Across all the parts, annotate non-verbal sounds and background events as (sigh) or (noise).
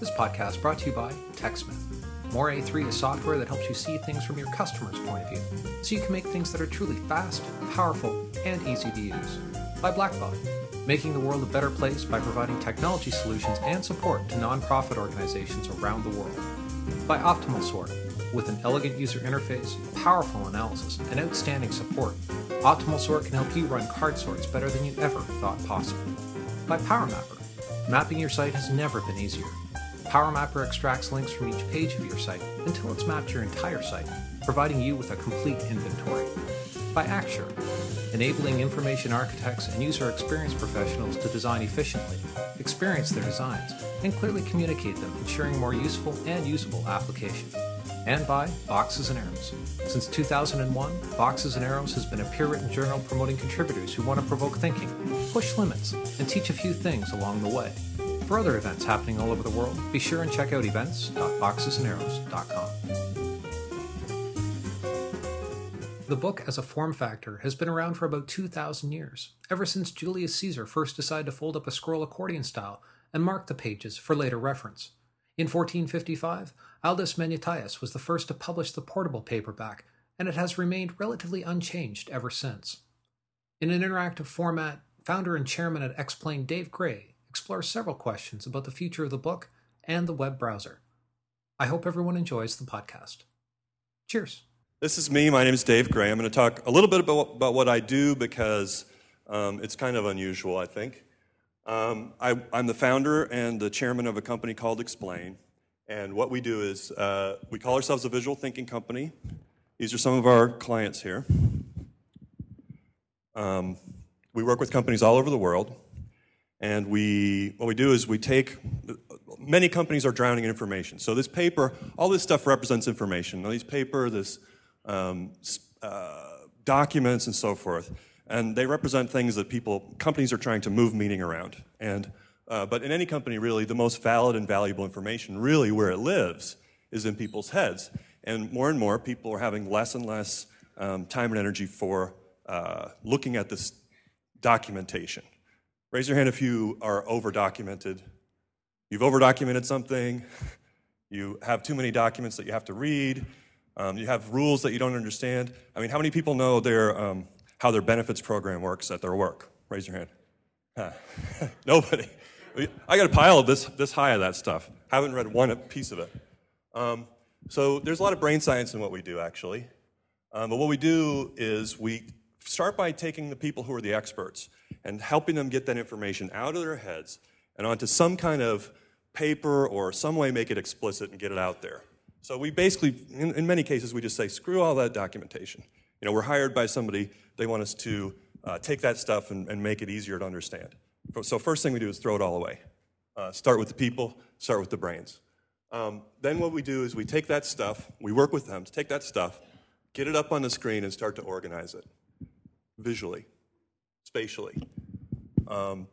This podcast brought to you by TechSmith. Morae 3 is software that helps you see things from your customer's point of view, so you can make things that are truly fast, powerful, and easy to use. By Blackbaud, making the world a better place by providing technology solutions and support to nonprofit organizations around the world. By Optimal Sort, with an elegant user interface, powerful analysis, and outstanding support, Optimal Sort can help you run card sorts better than you ever thought possible. By PowerMapper, mapping your site has never been easier. PowerMapper extracts links from each page of your site until it's mapped your entire site, providing you with a complete inventory. By Axure, enabling information architects and user experience professionals to design efficiently, experience their designs, and clearly communicate them, ensuring more useful and usable application. And by Boxes and Arrows. Since 2001, Boxes and Arrows has been a peer written journal promoting contributors who want to provoke thinking, push limits, and teach a few things along the way. For other events happening all over the world, be sure and check out events.boxesandarrows.com. The book as a form factor has been around for about 2,000 years, ever since Julius Caesar first decided to fold up a scroll accordion style and mark the pages for later reference. In 1455, Aldus Manutius was the first to publish the portable paperback, and it has remained relatively unchanged ever since. In an interactive format, founder and chairman at XPLANE Dave Gray explores several questions about the future of the book and the web browser. I hope everyone enjoys the podcast. Cheers. This is me. My name is Dave Gray. I'm going to talk a little bit about, about what I do because um, it's kind of unusual, I think. Um, I, am the founder and the chairman of a company called XPLANE. And what we do is uh, we call ourselves a visual thinking company. These are some of our clients here. Um, we work with companies all over the world. And we, what we do is we take, many companies are drowning in information. So this paper, all this stuff represents information. Now, these paper, this um, uh, documents and so forth. And they represent things that people, companies are trying to move meaning around. And, uh, but in any company, really, the most valid and valuable information, really where it lives, is in people's heads. And more and more, people are having less and less um, time and energy for uh, looking at this documentation. Raise your hand if you are over documented. You've over documented something, (laughs) you have too many documents that you have to read, um, you have rules that you don't understand. I mean, how many people know their, um, how their benefits program works at their work? Raise your hand. Huh. (laughs) Nobody. I got a pile of this, this high of that stuff. Haven't read one piece of it. Um, so there's a lot of brain science in what we do, actually. Um, but what we do is we start by taking the people who are the experts and helping them get that information out of their heads and onto some kind of paper or some way make it explicit and get it out there. So we basically, in, in, many cases, we just say, screw all that documentation. You know, we're hired by somebody, they want us to uh, take that stuff and, and, make it easier to understand. So first thing we do is throw it all away. Uh, start with the people, start with the brains. Um, then what we do is we take that stuff, we work with them to take that stuff, get it up on the screen and start to organize it visually, spatially. Um,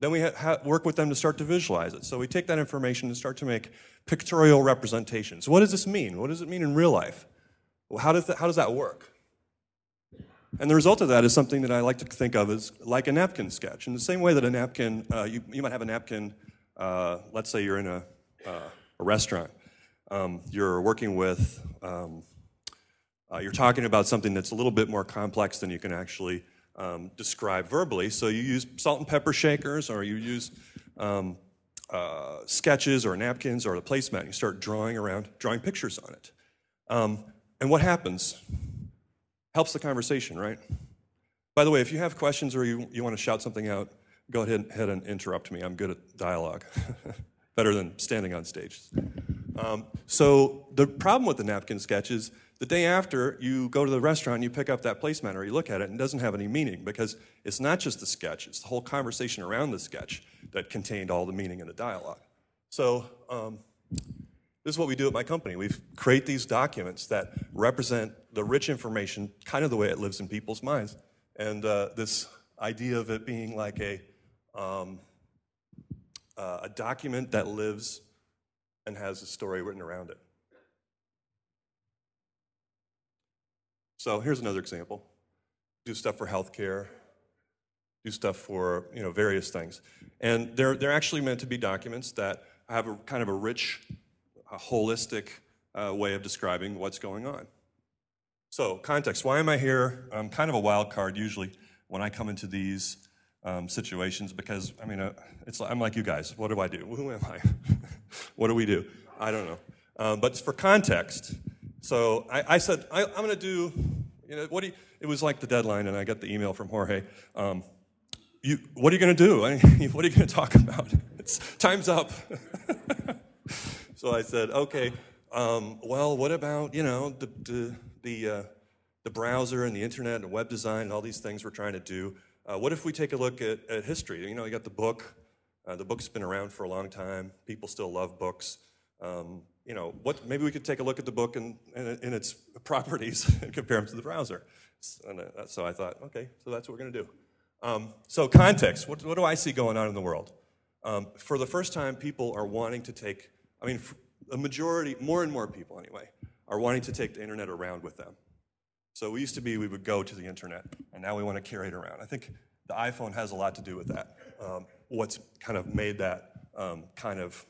then we work with them to start to visualize it. So we take that information and start to make pictorial representations. What does this mean? What does it mean in real life? Well, how, does that, how does that work? And the result of that is something that I like to think of as like a napkin sketch. In the same way that a napkin, uh, you, you, might have a napkin, uh, let's say you're in a, uh, a restaurant. Um, you're working with, um, uh, you're talking about something that's a little bit more complex than you can actually um, describe verbally. So you use salt and pepper shakers, or you use um, uh, sketches or napkins or the placemat. You start drawing around, drawing pictures on it. Um, and what happens? Helps the conversation, right? By the way, if you have questions or you, you want to shout something out, go ahead, ahead and interrupt me. I'm good at dialogue, (laughs) better than standing on stage. Um, so the problem with the napkin sketch is the day after, you go to the restaurant you pick up that placemat or you look at it and it doesn't have any meaning because it's not just the sketch, it's the whole conversation around the sketch that contained all the meaning in the dialogue. So, um, this is what we do at my company. We create these documents that represent the rich information, kind of the way it lives in people's minds. And uh, this idea of it being like a, um, uh, a document that lives and has a story written around it. So here's another example. Do stuff for healthcare. do stuff for you know various things, and they're they're actually meant to be documents that have a kind of a rich, a holistic uh, way of describing what's going on. So context. Why am I here? I'm kind of a wild card usually when I come into these um, situations because I mean uh, it's I'm like you guys. What do I do? Who am I? (laughs) what do we do? I don't know. Um, but for context, so I, I said I, am going to do. You know, what do you, it was like the deadline, and I got the email from Jorge. Um, you, what are you going to do? (laughs) What are you going to talk about? It's time's up. (laughs) so I said, okay. Um, well, what about you know the the the, uh, the browser and the internet and web design and all these things we're trying to do? Uh, what if we take a look at, at history? You know, you got the book. Uh, the book's been around for a long time. People still love books. Um, you know, what, maybe we could take a look at the book and, and, and its properties (laughs) and compare them to the browser. And, uh, so I thought, okay, so that's what we're going to do. Um, so context, what, what, do I see going on in the world? Um, for the first time, people are wanting to take, I mean, a majority, more and more people anyway, are wanting to take the internet around with them. So we used to be, we would go to the internet, and now we want to carry it around. I think the iPhone has a lot to do with that. Um, what's kind of made that um, kind of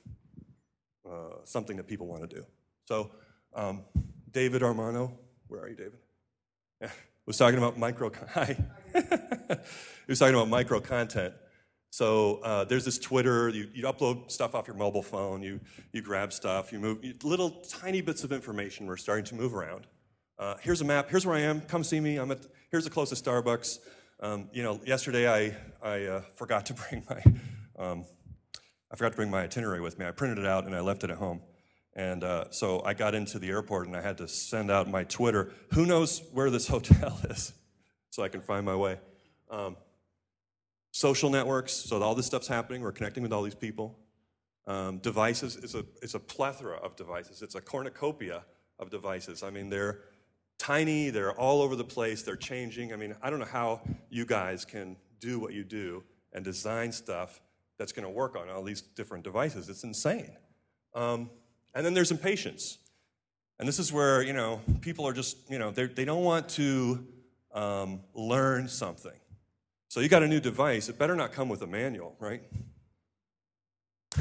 uh, something that people want to do. So um, David Armano, where are you, David? (laughs) Yeah, was talking about micro. (laughs) Hi. (laughs) he was talking about micro content. So uh, there's this Twitter. You, you upload stuff off your mobile phone. You you grab stuff. You move you, little tiny bits of information. We're starting to move around. Uh, here's a map. Here's where I am. Come see me. I'm at. Here's the closest Starbucks. Um, you know, yesterday I I uh, forgot to bring my um, I forgot to bring my itinerary with me. I printed it out and I left it at home. And uh, so I got into the airport and I had to send out my Twitter. Who knows where this (laughs) hotel is? So I can find my way. Um, social networks. So all this stuff's happening. We're connecting with all these people. Um, devices is a it's a plethora of devices. It's a cornucopia of devices. I mean, they're tiny. They're all over the place. They're changing. I mean, I don't know how you guys can do what you do and design stuff that's going to work on all these different devices. It's insane. Um, and then there's impatience. And this is where, you know, people are just, you know, they don't want to um, learn something. So you got a new device, it better not come with a manual, right? (laughs)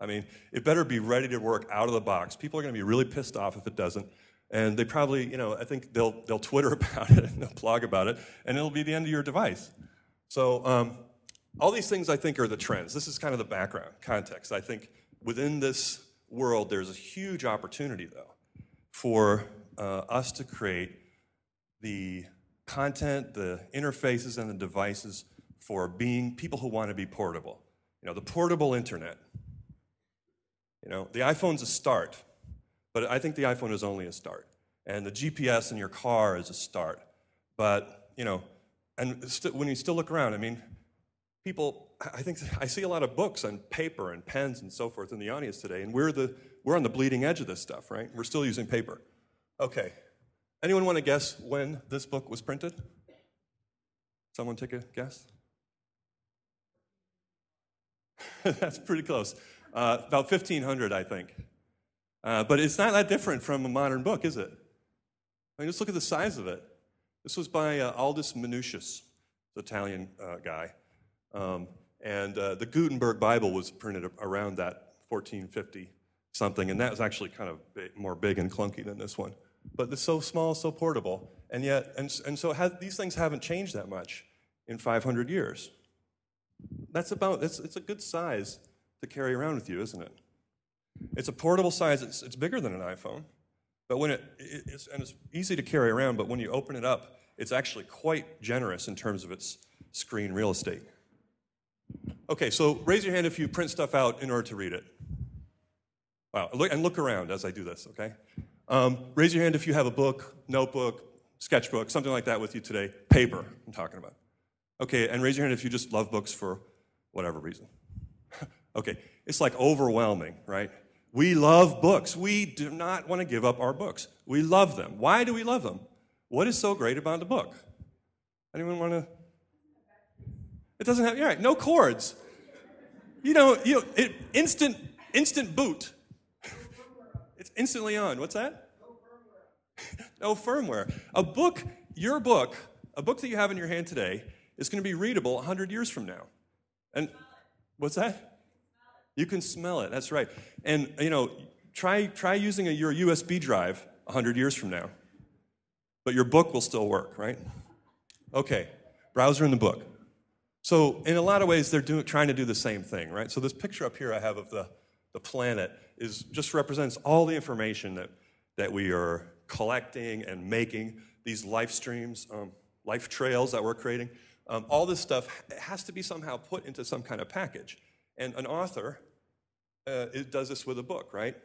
I mean, it better be ready to work out of the box. People are going to be really pissed off if it doesn't. And they probably, you know, I think they'll, they'll (laughs) Twitter about it and they'll blog about it, and it'll be the end of your device. So, um, all these things I think are the trends. This is kind of the background, context. I think within this world, there's a huge opportunity, though, for uh, us to create the content, the interfaces, and the devices for being people who want to be portable. You know, the portable internet. You know, the iPhone's a start, but I think the iPhone is only a start. And the GPS in your car is a start. But, you know, and when you still look around, I mean, people, I think I see a lot of books and paper and pens and so forth in the audience today, and we're, the, we're on the bleeding edge of this stuff, right? We're still using paper. Okay. Anyone want to guess when this book was printed? Someone take a guess? (laughs) That's pretty close. Uh, about 1500, I think. Uh, but it's not that different from a modern book, is it? I mean, just look at the size of it. This was by uh, Aldus Manutius, the Italian uh, guy. Um, and uh, the Gutenberg Bible was printed around that 1450 something, and that was actually kind of big, more big and clunky than this one. But it's so small, so portable, and yet, and, and so has, these things haven't changed that much in 500 years. That's about, it's, it's a good size to carry around with you, isn't it? It's a portable size, it's, it's bigger than an iPhone, but when it, it's, and it's easy to carry around, but when you open it up, it's actually quite generous in terms of its screen real estate. Okay, so raise your hand if you print stuff out in order to read it. Wow, and look around as I do this, okay? Um, raise your hand if you have a book, notebook, sketchbook, something like that with you today. Paper, I'm talking about. Okay, and raise your hand if you just love books for whatever reason. (laughs) okay, it's like overwhelming, right? We love books. We do not want to give up our books. We love them. Why do we love them? What is so great about a book? Anyone want to it doesn't have, right, no cords. You know, you know it, instant, instant boot. (laughs) it's instantly on. What's that? (laughs) no firmware. A book, your book, a book that you have in your hand today, is going to be readable 100 years from now. And what's that? You can smell it. That's right. And you know, try try using a, your USB drive 100 years from now. But your book will still work, right? Okay. Browser in the book. So in a lot of ways, they're doing, trying to do the same thing, right? So this picture up here I have of the, the planet is just represents all the information that, that we are collecting and making, these life streams, um, life trails that we're creating. Um, all this stuff has to be somehow put into some kind of package. And an author uh, it does this with a book, right?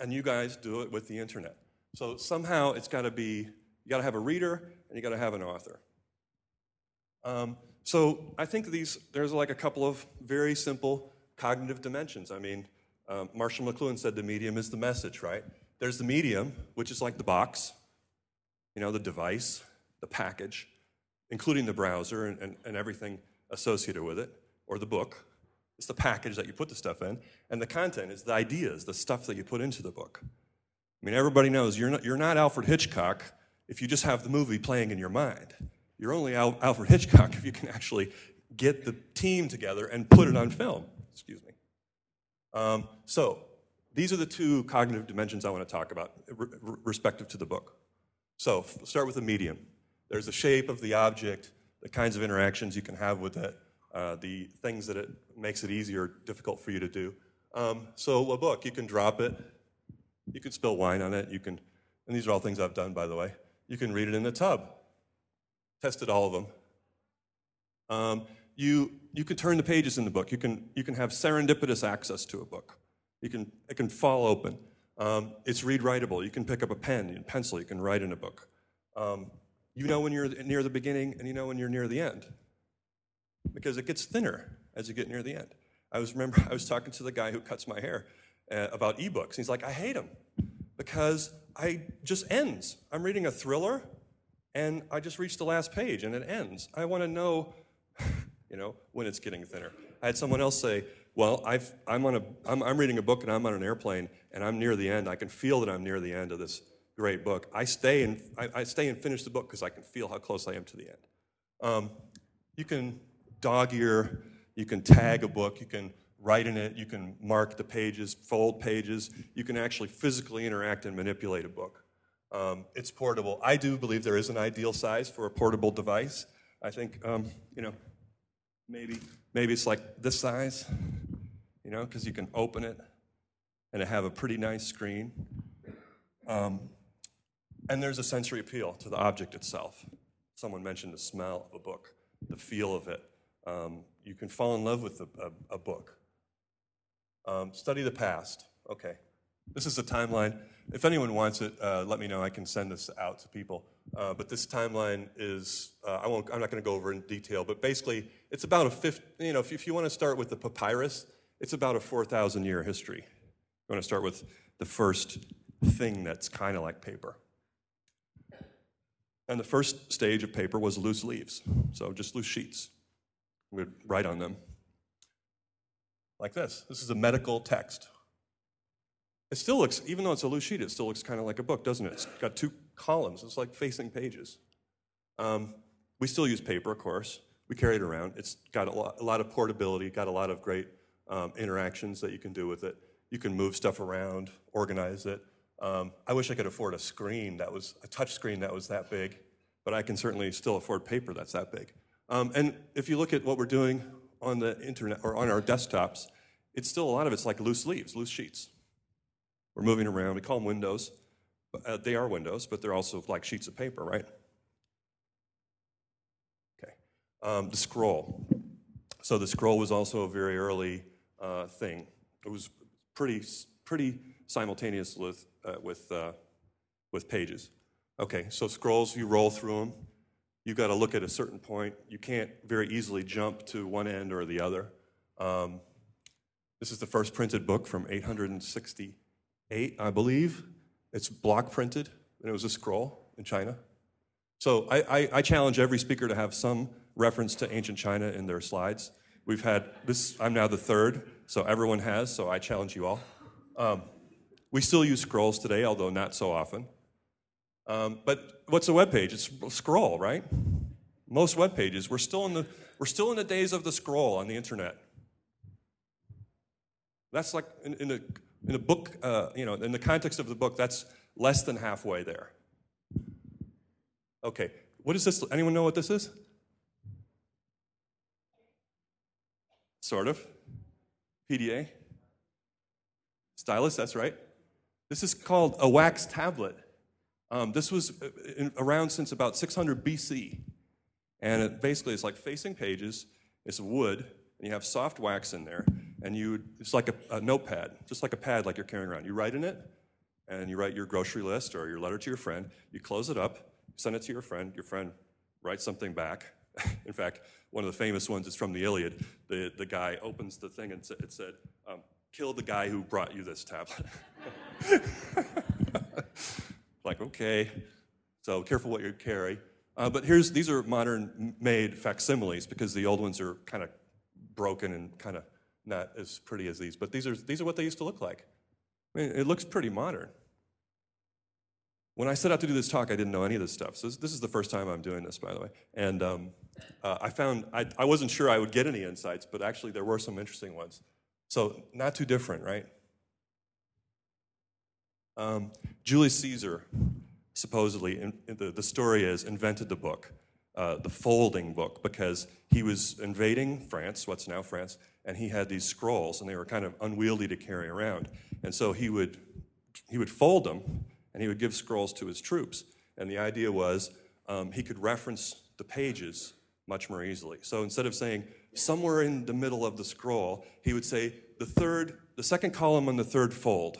And you guys do it with the internet. So somehow it's got to be, you got to have a reader and you got to have an author. Um, so I think these, there's like a couple of very simple cognitive dimensions. I mean, um, Marshall McLuhan said the medium is the message, right? There's the medium, which is like the box, you know, the device, the package, including the browser and, and, and everything associated with it, or the book. It's the package that you put the stuff in. And the content is the ideas, the stuff that you put into the book. I mean, everybody knows you're not, you're not Alfred Hitchcock if you just have the movie playing in your mind. You're only Al- Alfred Hitchcock if you can actually get the team together and put it on film. Excuse me. Um, so, these are the two cognitive dimensions I want to talk about, respective to the book. So, start with the medium. There's the shape of the object, the kinds of interactions you can have with it, uh, the things that it makes it easy or difficult for you to do. Um, so, a book, you can drop it, you can spill wine on it, you can, and these are all things I've done, by the way. You can read it in the tub. Tested all of them. Um, you, you can turn the pages in the book. You can, you can have serendipitous access to a book. You can, it can fall open. Um, it's read writable. You can pick up a pen and pencil. You can write in a book. Um, you know when you're near the beginning and you know when you're near the end because it gets thinner as you get near the end. I was remember I was talking to the guy who cuts my hair uh, about ebooks. He's like, I hate them because I just ends. I'm reading a thriller and I just reached the last page and it ends. I want to know, (laughs) you know, when it's getting thinner. I had someone else say, well, I've, I'm, on a, I'm, I'm reading a book and I'm on an airplane and I'm near the end. I can feel that I'm near the end of this great book. I stay and, I, I stay and finish the book because I can feel how close I am to the end. Um, you can dog ear, you can tag a book, you can write in it, you can mark the pages, fold pages, you can actually physically interact and manipulate a book. Um, it's portable. I do believe there is an ideal size for a portable device. I think, um, you know, maybe maybe it's like this size, you know, because you can open it and it have a pretty nice screen. Um, and there's a sensory appeal to the object itself. Someone mentioned the smell of a book, the feel of it. Um, you can fall in love with a, a, a book. Um, study the past. Okay. This is a timeline. If anyone wants it, uh, let me know. I can send this out to people. Uh, but this timeline is, uh, I won't, I'm not going to go over in detail, but basically, it's about a fifth, you know, if, if you want to start with the papyrus, it's about a 4,000 year history. You want to start with the first thing that's kind of like paper. And the first stage of paper was loose leaves, so just loose sheets. We'd write on them like this. This is a medical text. It still looks, even though it's a loose sheet, it still looks kind of like a book, doesn't it? It's got two columns. It's like facing pages. Um, we still use paper, of course. We carry it around. It's got a lot, a lot of portability, got a lot of great um, interactions that you can do with it. You can move stuff around, organize it. Um, I wish I could afford a screen that was a touch screen that was that big, but I can certainly still afford paper that's that big. Um, and if you look at what we're doing on the internet or on our desktops, it's still a lot of it's like loose leaves, loose sheets. We're moving around. We call them windows. Uh, they are windows, but they're also like sheets of paper, right? Okay. Um, the scroll. So the scroll was also a very early uh, thing. It was pretty pretty simultaneous with uh, with uh, with pages. Okay, so scrolls you roll through them. You've got to look at a certain point. You can't very easily jump to one end or the other. Um, this is the first printed book from 868, I believe. It's block printed, and it was a scroll in China. So I, I, I challenge every speaker to have some reference to ancient China in their slides. We've had this, I'm now the third, so everyone has, so I challenge you all. Um, we still use scrolls today, although not so often. Um, but what's a web page? It's a scroll, right? Most web pages, we're still in the, we're still in the days of the scroll on the internet. That's like in, in a, in the book, uh, you know, in the context of the book, that's less than halfway there. Okay, what is this? Anyone know what this is? Sort of. PDA. Stylus, that's right. This is called a wax tablet. Um, this was uh, in, around since about 600 BC. And it basically it's like facing pages, it's wood, and you have soft wax in there, and you it's like a, a notepad, just like a pad like you're carrying around. You write in it, and you write your grocery list or your letter to your friend. You close it up, send it to your friend. Your friend writes something back. (laughs) in fact, one of the famous ones is from the Iliad. The, the guy opens the thing and it said, um, Kill the guy who brought you this tablet. (laughs) like, okay, so careful what you carry. Uh, but here's these are modern made facsimiles because the old ones are kind of broken and kind of not as pretty as these. But these are these are what they used to look like. I mean, it looks pretty modern. When I set out to do this talk, I didn't know any of this stuff. So this, this is the first time I'm doing this, by the way. And um, uh, I found I, I wasn't sure I would get any insights, but actually there were some interesting ones. So not too different, right? Um, Julius Caesar supposedly, in, in the, the story is, invented the book, uh, the folding book, because he was invading France, what's now France, and he had these scrolls, and they were kind of unwieldy to carry around. And so he would, he would fold them, and he would give scrolls to his troops. And the idea was um, he could reference the pages much more easily. So instead of saying somewhere in the middle of the scroll, he would say the third, the second column on the third fold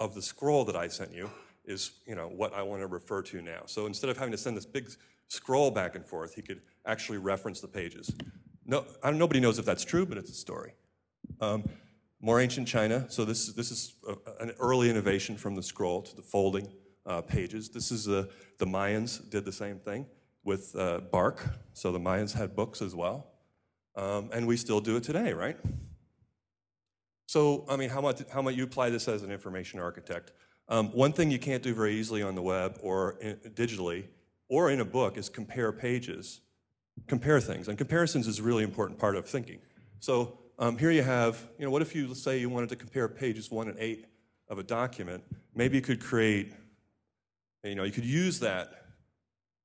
of the scroll that I sent you is, you know, what I want to refer to now. So instead of having to send this big scroll back and forth, he could actually reference the pages. No, nobody knows if that's true, but it's a story. Um, more ancient China. So this, this is a, an early innovation from the scroll to the folding uh, pages. This is uh, the Mayans did the same thing with uh, bark. So the Mayans had books as well. Um, and we still do it today, right? So, I mean, how might, how might you apply this as an information architect? Um, one thing you can't do very easily on the web or in, digitally or in a book is compare pages, compare things. And comparisons is a really important part of thinking. So um, here you have, you know, what if you say you wanted to compare pages one and eight of a document? Maybe you could create, you know, you could use that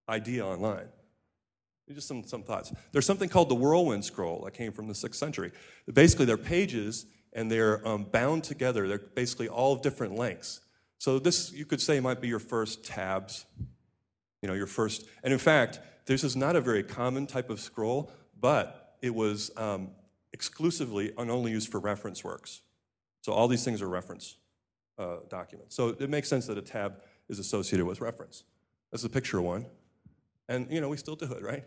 idea online. Just some, some thoughts. There's something called the Whirlwind Scroll that came from the sixth century. Basically, they're pages and they're um, bound together. They're basically all different lengths. So this, you could say, might be your first tabs, you know, your first. And in fact, this is not a very common type of scroll, but it was um, exclusively and only used for reference works. So all these things are reference uh, documents. So it makes sense that a tab is associated with reference. That's a picture one. And, you know, we still do it, right?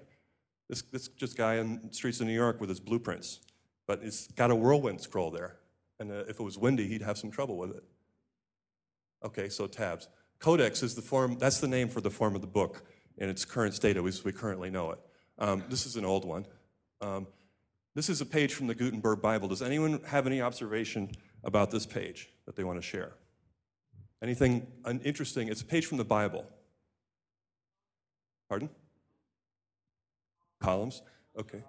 This, this just guy in streets of New York with his blueprints, but it's got a whirlwind scroll there. And uh, if it was windy, he'd have some trouble with it. Okay, so tabs. Codex is the form, that's the name for the form of the book in its current state as we currently know it. Um, this is an old one. Um, this is a page from the Gutenberg Bible. Does anyone have any observation about this page that they want to share? Anything interesting? It's a page from the Bible. Pardon? Columns? Okay.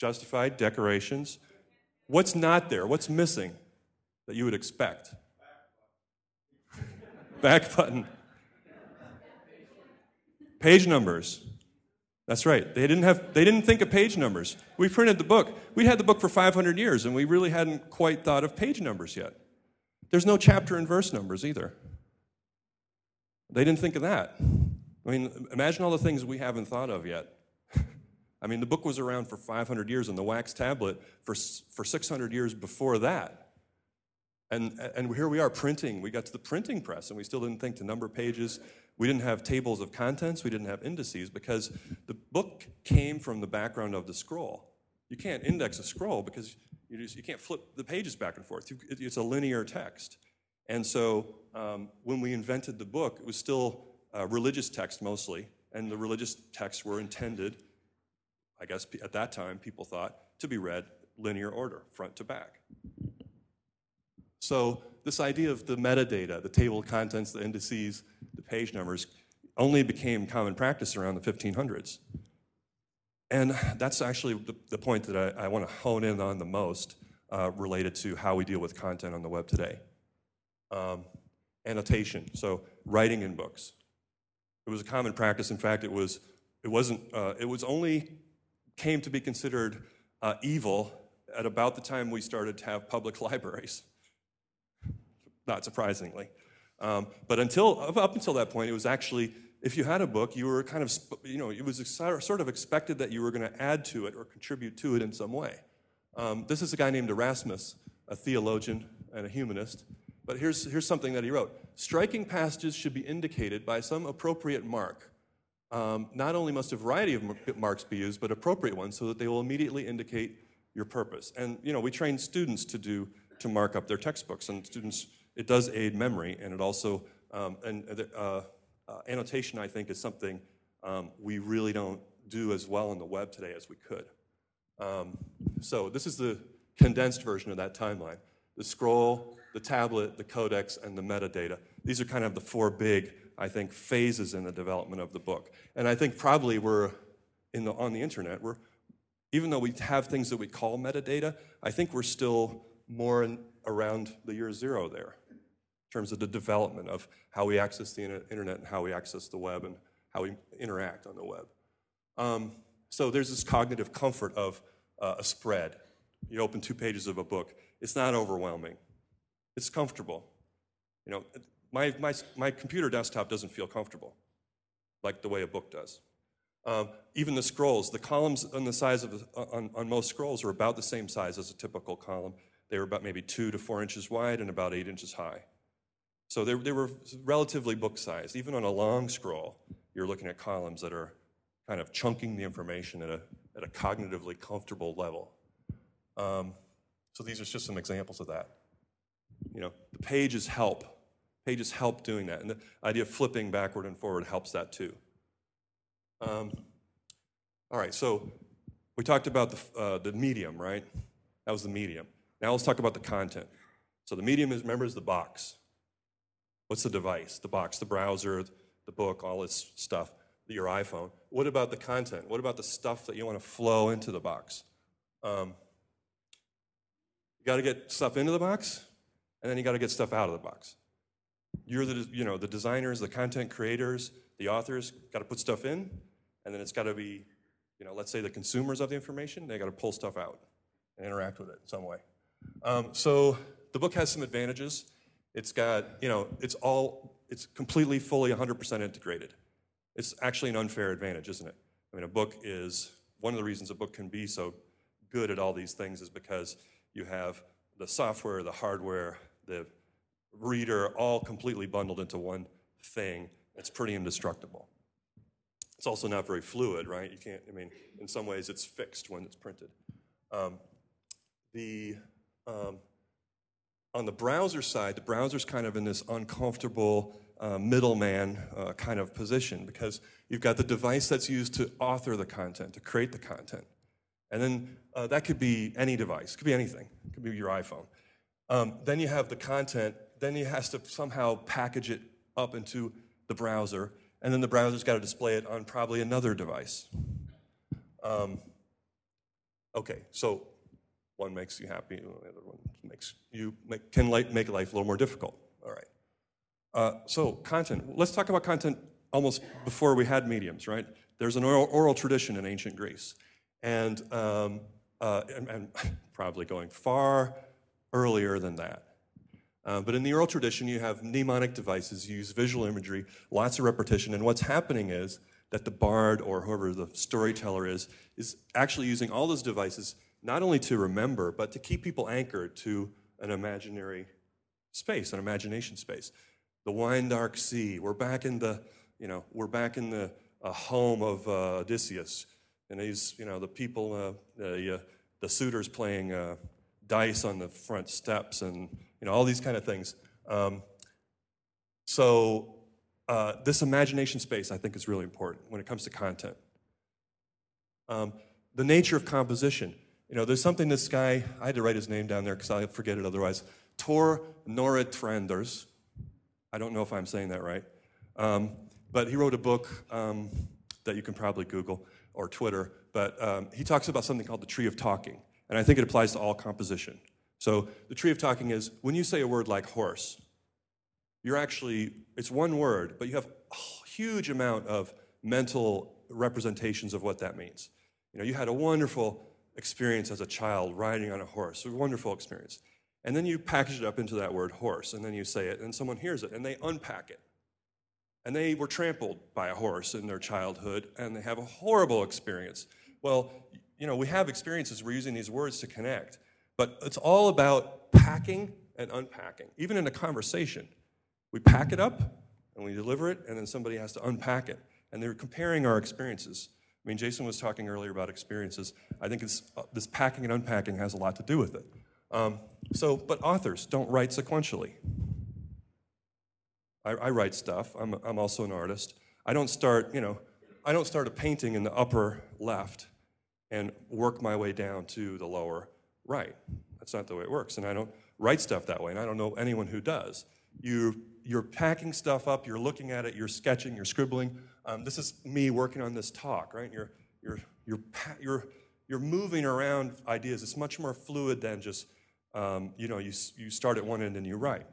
Justified, decorations. What's not there? What's missing that you would expect? (laughs) Back button. Page numbers. That's right. They didn't have they didn't think of page numbers. We printed the book. We had the book for 500 years and we really hadn't quite thought of page numbers yet. There's no chapter and verse numbers either. They didn't think of that. I mean, imagine all the things we haven't thought of yet. (laughs) I mean, the book was around for 500 years and the wax tablet for, for 600 years before that. And, and here we are printing. We got to the printing press and we still didn't think to number pages. We didn't have tables of contents. We didn't have indices because the book came from the background of the scroll. You can't index a scroll because you, just, you can't flip the pages back and forth. It's a linear text. And so um, when we invented the book, it was still uh, religious text mostly, and the religious texts were intended, I guess at that time people thought, to be read linear order, front to back. So this idea of the metadata, the table of contents, the indices, the page numbers, only became common practice around the 1500s. And that's actually the, the point that I, I want to hone in on the most uh, related to how we deal with content on the web today. Um, annotation, so writing in books. It was a common practice. In fact, it was, it wasn't, uh, it was only came to be considered uh, evil at about the time we started to have public (laughs) libraries. Not surprisingly. Um, but until, up until that point, it was actually, if you had a book, you were kind of, you know, it was sort of expected that you were going to add to it or contribute to it in some way. Um, this is a guy named Erasmus, a theologian and a humanist. But here's, here's something that he wrote Striking passages should be indicated by some appropriate mark. Um, not only must a variety of marks be used, but appropriate ones so that they will immediately indicate your purpose. And, you know, we train students to do, to mark up their textbooks, and students, it does aid memory, and it also, um, and uh, uh, annotation, I think, is something um, we really don't do as well on the web today as we could. Um, so this is the condensed version of that timeline. The scroll, the tablet, the codex, and the metadata. These are kind of the four big, I think, phases in the development of the book. And I think probably we're, in the, on the internet, we're, even though we have things that we call metadata, I think we're still more in, around the year zero there terms of the development of how we access the internet and how we access the web and how we interact on the web. Um, so there's this cognitive comfort of uh, a spread. You open two pages of a book, it's not overwhelming, it's comfortable. You know, my, my, my computer desktop doesn't feel comfortable like the way a book does. Um, even the scrolls, the columns on the size of on, on most scrolls are about the same size as a typical column. They were about maybe two to four inches wide and about eight inches high. So they, they were relatively book sized. Even on a long scroll, you're looking at columns that are kind of chunking the information at a, at a cognitively comfortable level. Um, so these are just some examples of that. You know, the pages help. Pages help doing that. And the idea of flipping backward and forward helps that too. Um, all right, so we talked about the, uh, the medium, right? That was the medium. Now let's talk about the content. So the medium is, remember, is the box. What's the device? The box, the browser, the book, all this stuff your iPhone. What about the content? What about the stuff that you want to flow into the box? Um, you got to get stuff into the box, and then you got to get stuff out of the box. You're the, you know, the designers, the content creators, the authors got to put stuff in, and then it's got to be, you know, let's say the consumers of the information, they got to pull stuff out and interact with it in some way. Um, so the book has some advantages. It's got, you know, it's all, it's completely, fully, 100% integrated. It's actually an unfair advantage, isn't it? I mean, a book is one of the reasons a book can be so good at all these things is because you have the software, the hardware, the reader all completely bundled into one thing. It's pretty indestructible. It's also not very fluid, right? You can't, I mean, in some ways it's fixed when it's printed. Um, the, um, on the browser side, the browser's kind of in this uncomfortable uh, middleman uh, kind of position because you've got the device that's used to author the content, to create the content. And then uh, that could be any device, could be anything, could be your iPhone. Um, then you have the content, then he has to somehow package it up into the browser, and then the browser's got to display it on probably another device. Um, okay, so one makes you happy, and the other one makes you make, can make life a little more difficult. All right. Uh, so, content. Let's talk about content almost before we had mediums, right? There's an oral, oral tradition in ancient Greece, and, um, uh, and, and, (laughs) probably going far earlier than that. Uh, but in the oral tradition, you have mnemonic devices, you use visual imagery, lots of repetition, and what's happening is that the bard or whoever the storyteller is, is actually using all those devices not only to remember, but to keep people anchored to an imaginary space, an imagination space the wine dark sea. We're back in the, you know, we're back in the uh, home of uh, Odysseus. And he's, you know, the people, uh, the, uh, the suitors playing uh, dice on the front steps and, you know, all these kind of things. Um, so uh, this imagination space, I think, is really important when it comes to content. Um, the nature of composition. You know, there's something this guy, I had to write his name down there because I'll forget it otherwise. Tor Nørretranders I don't know if I'm saying that right. Um, but he wrote a book um, that you can probably Google or Twitter. But um, he talks about something called the tree of talking, and I think it applies to all composition. So the tree of talking is when you say a word like horse, you're actually it's one word, but you have a huge amount of mental representations of what that means. You know, you had a wonderful experience as a child riding on a horse, a wonderful experience. And then you package it up into that word horse, and then you say it, and someone hears it, and they unpack it. And they were trampled by a horse in their childhood, and they have a horrible experience. Well, you know, we have experiences, we're using these words to connect, but it's all about packing and unpacking. Even in a conversation, we pack it up and we deliver it, and then somebody has to unpack it. And they're comparing our experiences. I mean, Jason was talking earlier about experiences. I think uh, this packing and unpacking has a lot to do with it. Um, so, but authors don't write sequentially. I, I write stuff. I'm, I'm also an artist. I don't start, you know, I don't start a painting in the upper left and work my way down to the lower right. That's not the way it works. And I don't write stuff that way, and I don't know anyone who does. You, you're packing stuff up, you're looking at it, you're sketching, you're scribbling. Um, this is me working on this talk, right? You're, you're, you're, you're, you're moving around ideas. It's much more fluid than just, um, you know, you, you start at one end and you write.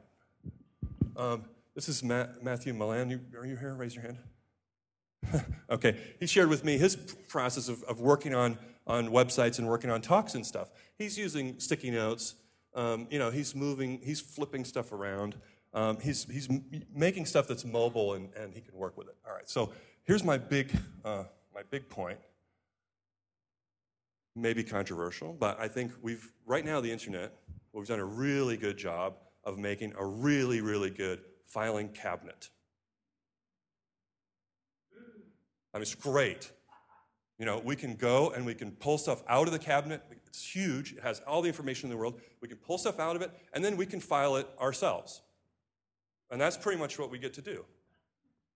Um, this is Matt, Matthew Milan. You, are you here? Raise your hand. (laughs) okay. He shared with me his process of, of working on, on websites and working on talks and stuff. He's using sticky notes. Um, you know, he's moving, he's flipping stuff around. Um, he's, he's making stuff that's mobile and, and he can work with it. All right. So here's my big, uh, my big point. Maybe controversial, but I think we've, right now, the internet, we've done a really good job of making a really, really good filing cabinet. I mean, it's great. You know, we can go and we can pull stuff out of the cabinet. It's huge. It has all the information in the world. We can pull stuff out of it, and then we can file it ourselves. And that's pretty much what we get to do.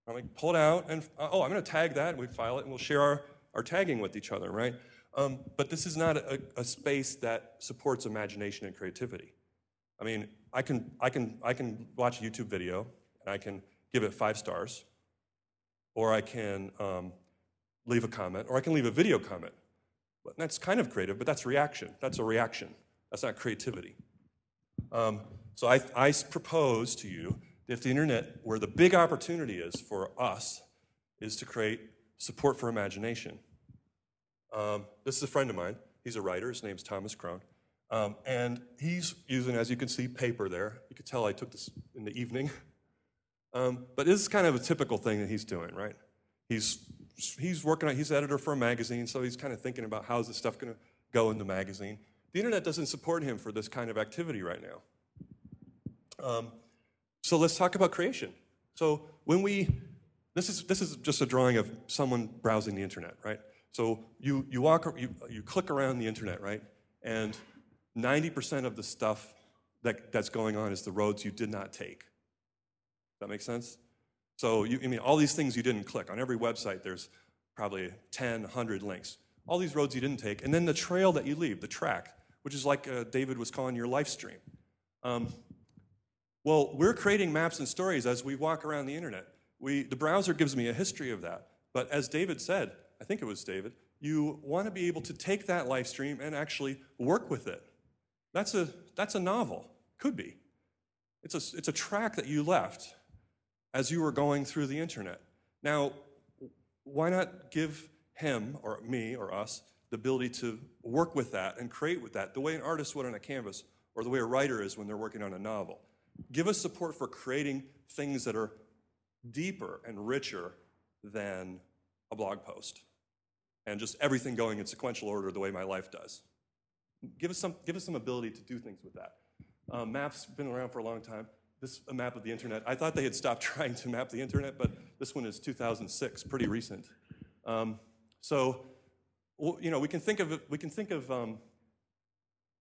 I'm like, pull it out, and oh, I'm going to tag that, and we file it, and we'll share our, our tagging with each other, right? Um, but this is not a, a space that supports imagination and creativity. I mean, I can, I can, I can watch a YouTube video and I can give it five stars, or I can um, leave a comment, or I can leave a video comment. But that's kind of creative, but that's reaction. That's a reaction. That's not creativity. Um, so I, I propose to you if the internet, where the big opportunity is for us, is to create support for imagination. Um, this is a friend of mine. He's a writer. His name's Thomas Krohn. Um, and he's using, as you can see, paper there. You could tell I took this in the evening. (laughs) Um, but this is kind of a typical thing that he's doing, right? He's, he's working on, he's editor for a magazine, so he's kind of thinking about how's this stuff going to go in the magazine. The internet doesn't support him for this kind of activity right now. Um, so let's talk about creation. So when we, this is, this is just a drawing of someone browsing the internet, right? So you, you walk, you, you click around the internet, right? And 90% of the stuff that, that's going on is the roads you did not take. That makes sense? So, you, I mean, all these things you didn't click. On every website, there's probably 10, 100 links. All these roads you didn't take. And then the trail that you leave, the track, which is like uh, David was calling your life stream. Um, well, we're creating maps and stories as we walk around the internet. We, the browser gives me a history of that. But as David said, I think it was David, you want to be able to take that live stream and actually work with it. That's a, that's a novel. Could be. It's a, it's a track that you left as you were going through the internet. Now, why not give him or me or us the ability to work with that and create with that the way an artist would on a canvas or the way a writer is when they're working on a novel? Give us support for creating things that are deeper and richer than a blog post and just everything going in sequential order the way my life does. Give us some, give us some ability to do things with that. Um, maps been around for a long time. This is a map of the internet. I thought they had stopped (laughs) trying to map the internet, but this one is 2006, pretty recent. Um, so, you know, we can think of we can think of. Um,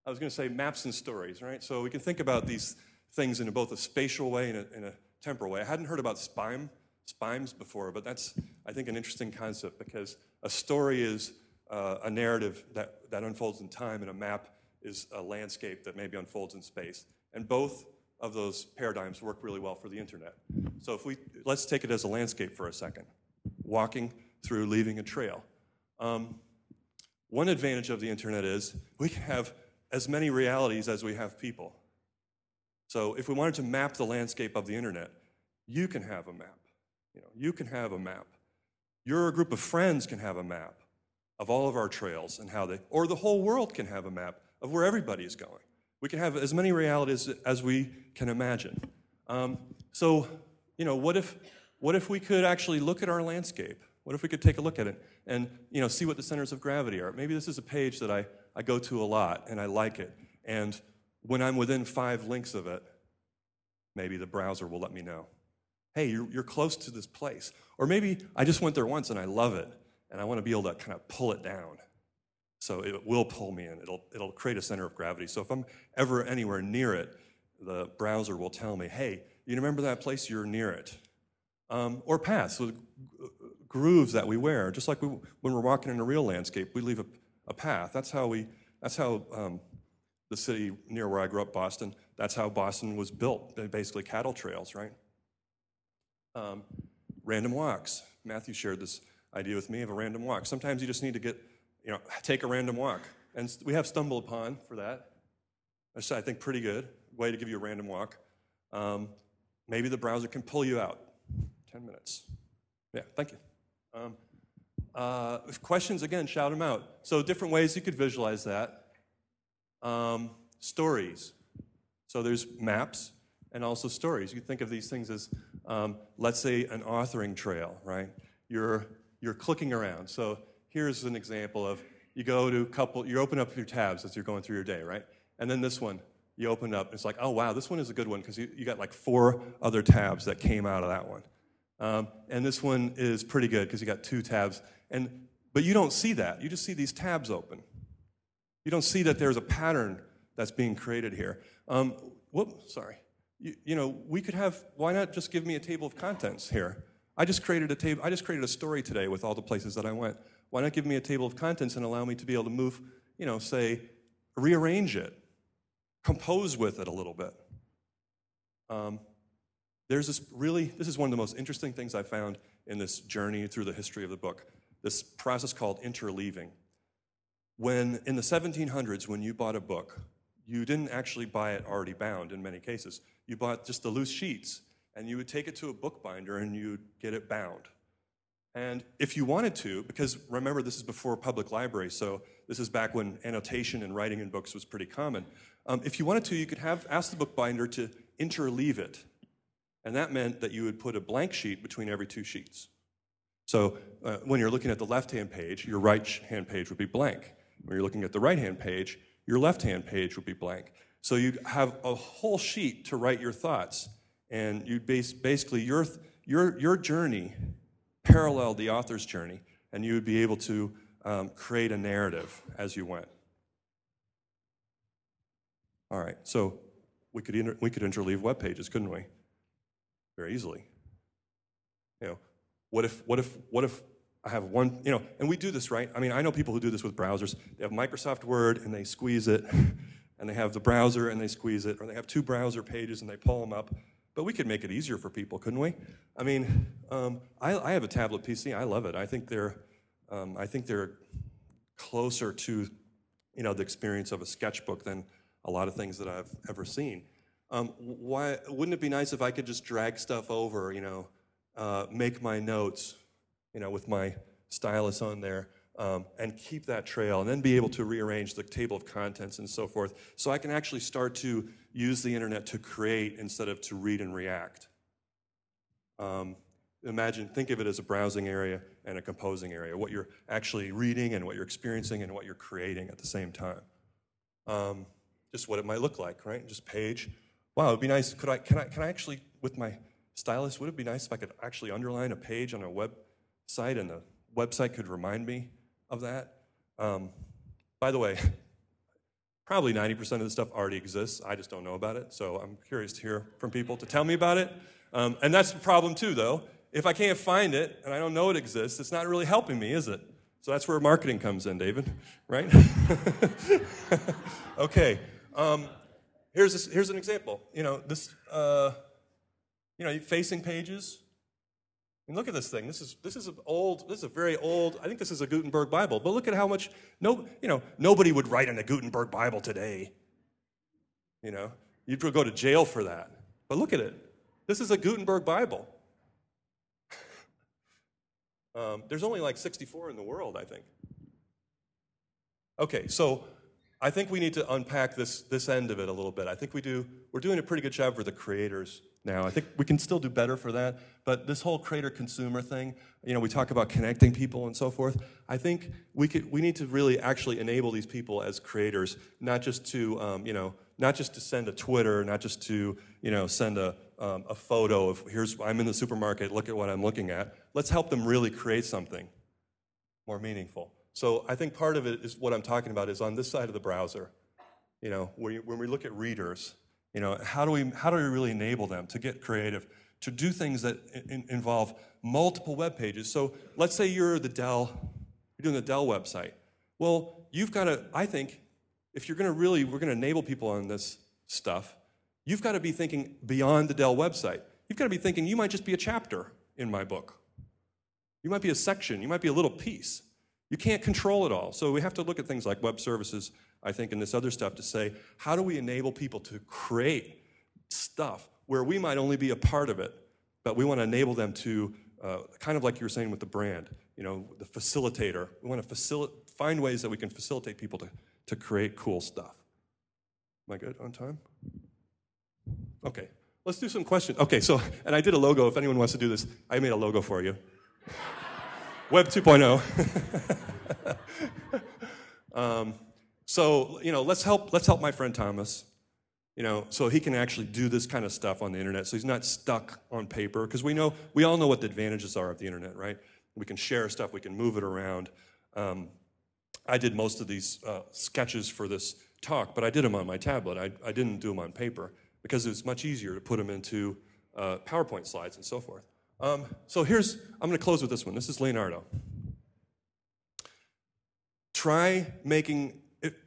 I was going to say maps and stories, right? So we can think about these things in both a spatial way and a, in a temporal way. I hadn't heard about spime, spimes before, but that's I think an interesting concept because a story is uh, a narrative that, that unfolds in time, and a map is a landscape that maybe unfolds in space. And both of those paradigms work really well for the internet. So if we let's take it as a landscape for a second, walking through, leaving a trail. Um, one advantage of the internet is we can have as many realities as we have people. So if we wanted to map the landscape of the internet, you can have a map. You know, you can have a map. Your group of friends can have a map of all of our trails and how they, or the whole world can have a map of where everybody is going. We can have as many realities as we can imagine. Um, so, you know, what if, what if we could actually look at our landscape? What if we could take a look at it and, you know, see what the centers of gravity are? Maybe this is a page that I, I go to a lot and I like it. And when I'm within five links of it, maybe the browser will let me know. Hey, you're, you're close to this place. Or maybe I just went there once and I love it and I want to be able to kind of pull it down. So it will pull me in. It'll, it'll create a center of gravity. So if I'm ever anywhere near it, the browser will tell me, hey, you remember that place? You're near it. Um, or paths, so grooves that we wear. Just like we, when we're walking in a real landscape, we leave a, a path. That's how we. That's how um, the city near where I grew up, Boston. That's how Boston was built. They're Basically, cattle trails, right? Um, random walks. Matthew shared this idea with me of a random walk. Sometimes you just need to get, you know, take a random walk. And we have StumbleUpon for that. That's, I think, pretty good way to give you a random walk. Um, maybe the browser can pull you out. 10 minutes. Yeah, thank you. Um, uh, questions, again, shout them out. So, different ways you could visualize that. Um, stories. So, there's maps and also stories. You think of these things as, um, let's say, an authoring trail, right? You're you're clicking around. So here's an example of you go to a couple, you open up your tabs as you're going through your day, right? And then this one, you open up, it's like, oh wow, this one is a good one because you, you got like four other tabs that came out of that one. Um, and this one is pretty good because you got two tabs. And, but you don't see that. You just see these tabs open. You don't see that there's a pattern that's being created here. Um, whoop, sorry. You, you know, we could have, why not just give me a table of contents here? I just created a table. I just created a story today with all the places that I went. Why not give me a table of contents and allow me to be able to move, you know, say, rearrange it, compose with it a little bit. Um, there's this really, this is one of the most interesting things I found in this journey through the history of the book. This process called interleaving. When in the 1700s, when you bought a book, you didn't actually buy it already bound in many cases. You bought just the loose sheets and you would take it to a bookbinder and you'd get it bound. And if you wanted to, because remember, this is before public libraries, so this is back when annotation and writing in books was pretty common. Um, if you wanted to, you could have ask the bookbinder to interleave it. And that meant that you would put a blank sheet between every two sheets. So uh, when you're looking at the left hand page, your right hand page would be blank. When you're looking at the right hand page, your left hand page would be blank. So you'd have a whole sheet to write your thoughts and you'd base basically your your your journey paralleled the author's journey, and you would be able to um, create a narrative as you went. All right, so we could inter- we could interleave web pages, couldn't we? Very easily. You know, what if what if what if I have one, you know, and we do this, right? I mean, I know people who do this with browsers. They have Microsoft Word and they squeeze it, (laughs) and they have the browser and they squeeze it, or they have two browser pages and they pull them up. But we could make it easier for people, couldn't we? I mean, um, I, I, have a tablet PC. I love it. I think they're, um, I think they're closer to, you know, the experience of a sketchbook than a lot of things that I've ever seen. Um, why wouldn't it be nice if I could just drag stuff over, you know, uh, make my notes, you know, with my stylus on there, um, and keep that trail, and then be able to rearrange the table of contents and so forth, so I can actually start to use the internet to create instead of to read and react. Um, imagine, think of it as a browsing area and a composing area, what you're actually reading and what you're experiencing and what you're creating at the same time. Um, just what it might look like, right? Just page. Wow, it'd be nice. Could I, can I, can I actually, with my stylus, would it be nice if I could actually underline a page on a website and the website could remind me of that? Um, by the way, Probably 90% of the stuff already exists. I just don't know about it. So I'm curious to hear from people to tell me about it. Um, and that's the problem, too, though. If I can't find it and I don't know it exists, it's not really helping me, is it? So that's where marketing comes in, David, right? (laughs) okay. Um, here's, this, here's an example. You know, this, uh, you know, facing pages. And look at this thing. This is, this is an old, this is a very old, I think this is a Gutenberg Bible. But look at how much, no, you know, nobody would write in a Gutenberg Bible today. You know, you'd go to jail for that. But look at it. This is a Gutenberg Bible. (laughs) um, there's only like 64 in the world, I think. Okay, so I think we need to unpack this, this end of it a little bit. I think we do, we're doing a pretty good job for the creators now. I think we can still do better for that. But this whole creator consumer thing, you know, we talk about connecting people and so forth. I think we, could, we need to really actually enable these people as creators, not just to, um, you know, not just to send a Twitter, not just to, you know, send a, um, a photo of here's, I'm in the supermarket, look at what I'm looking at. Let's help them really create something more meaningful. So I think part of it is what I'm talking about is on this side of the browser. You know, when we look at readers, you know, how do we, how do we really enable them to get creative, to do things that in, involve multiple web pages? So let's say you're the Dell, you're doing the Dell website. Well, you've got to, I think, if you're going to really, we're going to enable people on this stuff, you've got to be thinking beyond the Dell website. You've got to be thinking you might just be a chapter in my book. You might be a section, you might be a little piece. You can't control it all. So we have to look at things like web services I think, in this other stuff to say, how do we enable people to create stuff where we might only be a part of it, but we want to enable them to, uh, kind of like you were saying with the brand, you know, the facilitator. We want to facil- find ways that we can facilitate people to, to create cool stuff. Am I good on time? Okay, let's do some questions. Okay, so, and I did a logo. If anyone wants to do this, I made a logo for you. (laughs) Web 2.0. (laughs) um, so, you know, let's help, let's help my friend Thomas, you know, so he can actually do this kind of stuff on the internet so he's not stuck on paper. Because we know, we all know what the advantages are of the internet, right? We can share stuff, we can move it around. Um, I did most of these uh, sketches for this talk, but I did them on my tablet. I, I didn't do them on paper because it was much easier to put them into uh, PowerPoint slides and so forth. Um, so here's, I'm going to close with this one. This is Leonardo. Try making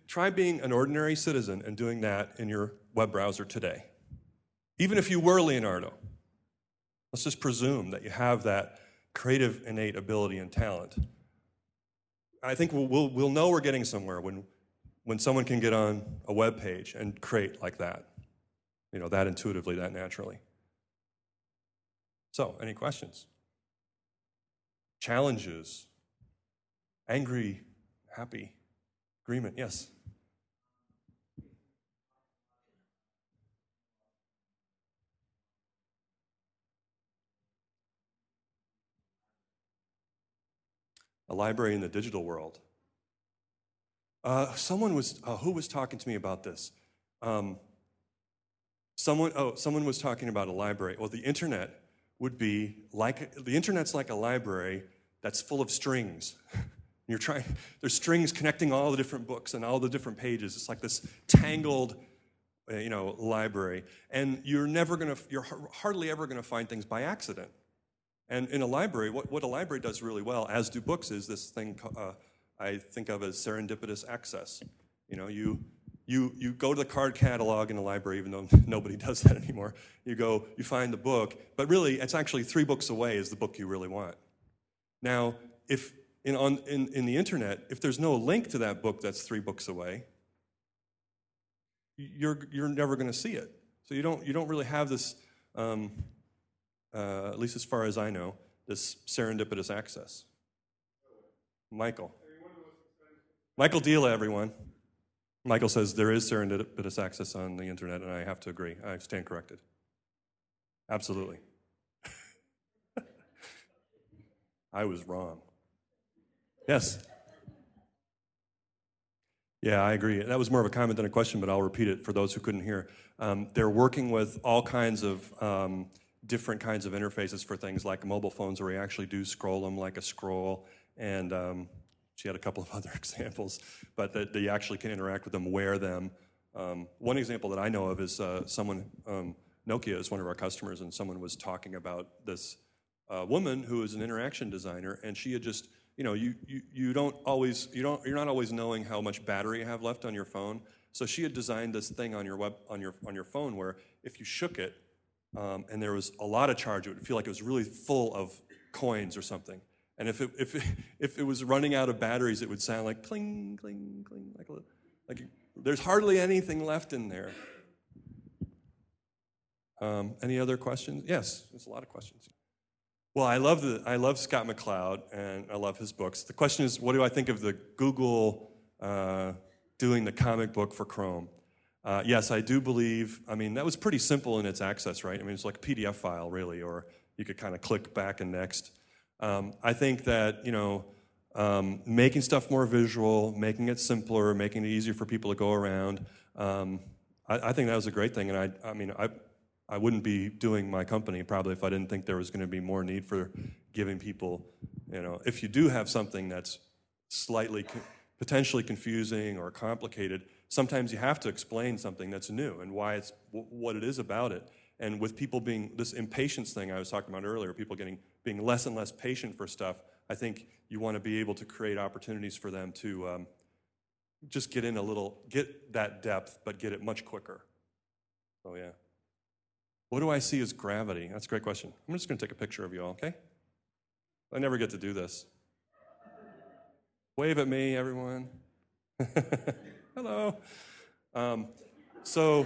try being an ordinary citizen and doing that in your web browser today. Even if you were Leonardo, let's just presume that you have that creative innate ability and talent. I think we'll, we'll, we'll know we're getting somewhere when, when someone can get on a web page and create like that, you know, that intuitively, that naturally. So, any questions? Challenges? Angry? Happy? Agreement? Yes. a library in the digital world. Uh, someone was, uh, who was talking to me about this? Um, someone, oh, someone was talking about a library. Well, the internet would be like, the internet's like a library that's full of strings. (laughs) You're trying, there's strings connecting all the different books and all the different pages. It's like this tangled, uh, you know, library. And you're never gonna, you're hardly ever gonna find things by accident. And in a library, what, what a library does really well, as do books, is this thing uh, I think of as serendipitous access. You know, you, you, you go to the card catalog in a library, even though (laughs) nobody does that anymore. You go, you find the book, but really, it's actually three books away is the book you really want. Now, if in, on, in, in the internet, if there's no link to that book that's three books away, you're, you're never going to see it. So you don't, you don't really have this um, uh, at least as far as I know, this serendipitous access. Michael. Michael Dila, everyone. Michael says there is serendipitous access on the internet, and I have to agree. I stand corrected. Absolutely. (laughs) I was wrong. Yes. Yeah, I agree. That was more of a comment than a question, but I'll repeat it for those who couldn't hear. Um, they're working with all kinds of um, different kinds of interfaces for things like mobile phones where you actually do scroll them like a scroll. And um, she had a couple of (laughs) other examples, but that, that, you actually can interact with them, wear them. Um, one example that I know of is uh, someone, um, Nokia is one of our customers, and someone was talking about this uh, woman who is an interaction designer, and she had just you know, you, you, you don't always, you don't, you're not always knowing how much battery you have left on your phone. So she had designed this thing on your web, on your, on your phone where if you shook it um, and there was a lot of charge, it would feel like it was really full of coins or something. And if it, if, it, (laughs) if it was running out of batteries, it would sound like cling, cling, cling, like, like there's hardly anything left in there. Um, any other questions? Yes, there's a lot of questions. Well, I love, the, I love Scott McCloud and I love his books. The question is, what do I think of the Google uh, doing the comic book for Chrome? Uh, yes, I do believe, I mean, that was pretty simple in its access, right? I mean, it's like a PDF file, really, or you could kind of click back and next. Um, I think that, you know, um, making stuff more visual, making it simpler, making it easier for people to go around, um, I, I, think that was a great thing. And I, I mean, I, I wouldn't be doing my company probably if I didn't think there was going to be more need for giving people, you know, if you do have something that's slightly co- potentially confusing or complicated, sometimes you have to explain something that's new and why it's w- what it is about it. And with people being this impatience thing I was talking about earlier, people getting being less and less patient for stuff, I think you want to be able to create opportunities for them to um, just get in a little, get that depth, but get it much quicker. So yeah. What do I see as gravity? That's a great question. I'm just going to take a picture of you all, okay? I never get to do this. Wave at me, everyone. (laughs) Hello. Um, so,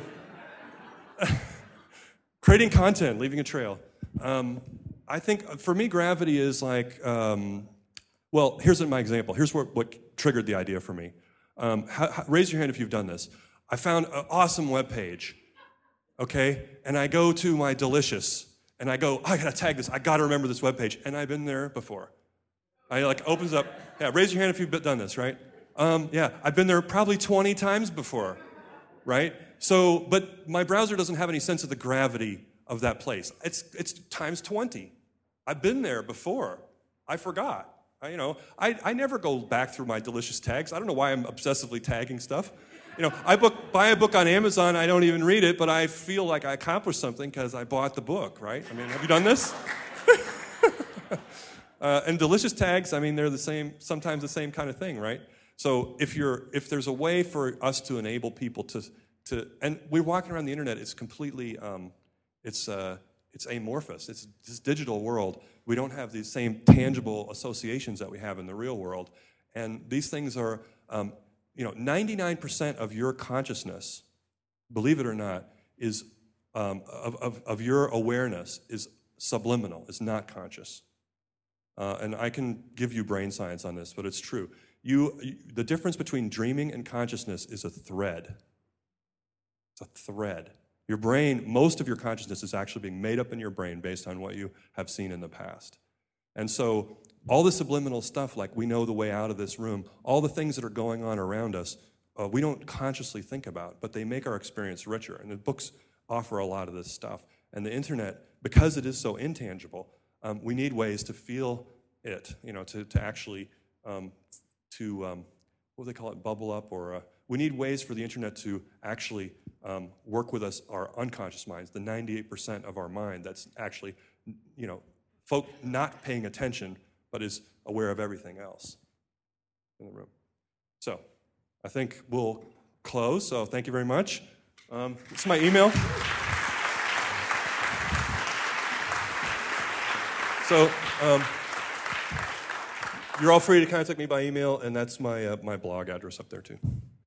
(laughs) creating content, leaving a trail. Um, I think for me, gravity is like, um, well, here's my example. Here's what, what triggered the idea for me. Um, raise your hand if you've done this. I found an awesome web page okay? And I go to my delicious and I go, oh, I gotta tag this. I gotta remember this web page. And I've been there before. I like opens up. Yeah, raise your hand if you've done this, right? Um, yeah, I've been there probably 20 times before, right? So, but my browser doesn't have any sense of the gravity of that place. It's, it's times 20. I've been there before. I forgot. I, you know, I, I never go back through my delicious tags. I don't know why I'm obsessively tagging stuff you know, I book, buy a book on Amazon, I don't even read it, but I feel like I accomplished something because I bought the book, right? I mean, have you done this? (laughs) uh, and delicious tags, I mean, they're the same, sometimes the same kind of thing, right? So if you're, if there's a way for us to enable people to, to, and we're walking around the internet, it's completely, um, it's, uh, it's amorphous. It's this digital world. We don't have these same tangible associations that we have in the real world. And these things are um, you know, 99% of your consciousness, believe it or not, is um, of, of, of, your awareness is subliminal, it's not conscious. Uh, and I can give you brain science on this, but it's true. You, you, the difference between dreaming and consciousness is a thread. It's a thread. Your brain, most of your consciousness is actually being made up in your brain based on what you have seen in the past. And so all the subliminal stuff, like we know the way out of this room, all the things that are going on around us, uh, we don't consciously think about, but they make our experience richer. And the books offer a lot of this stuff. And the internet, because it is so intangible, um, we need ways to feel it, you know, to, to actually, um, to, um, what do they call it, bubble up, or uh, we need ways for the internet to actually um, work with us, our unconscious minds, the 98% of our mind that's actually, you know, folk not paying attention but is aware of everything else in the room. So I think we'll close. So thank you very much. Um, it's my email. So um, you're all free to contact me by email, and that's my, uh, my blog address up there too.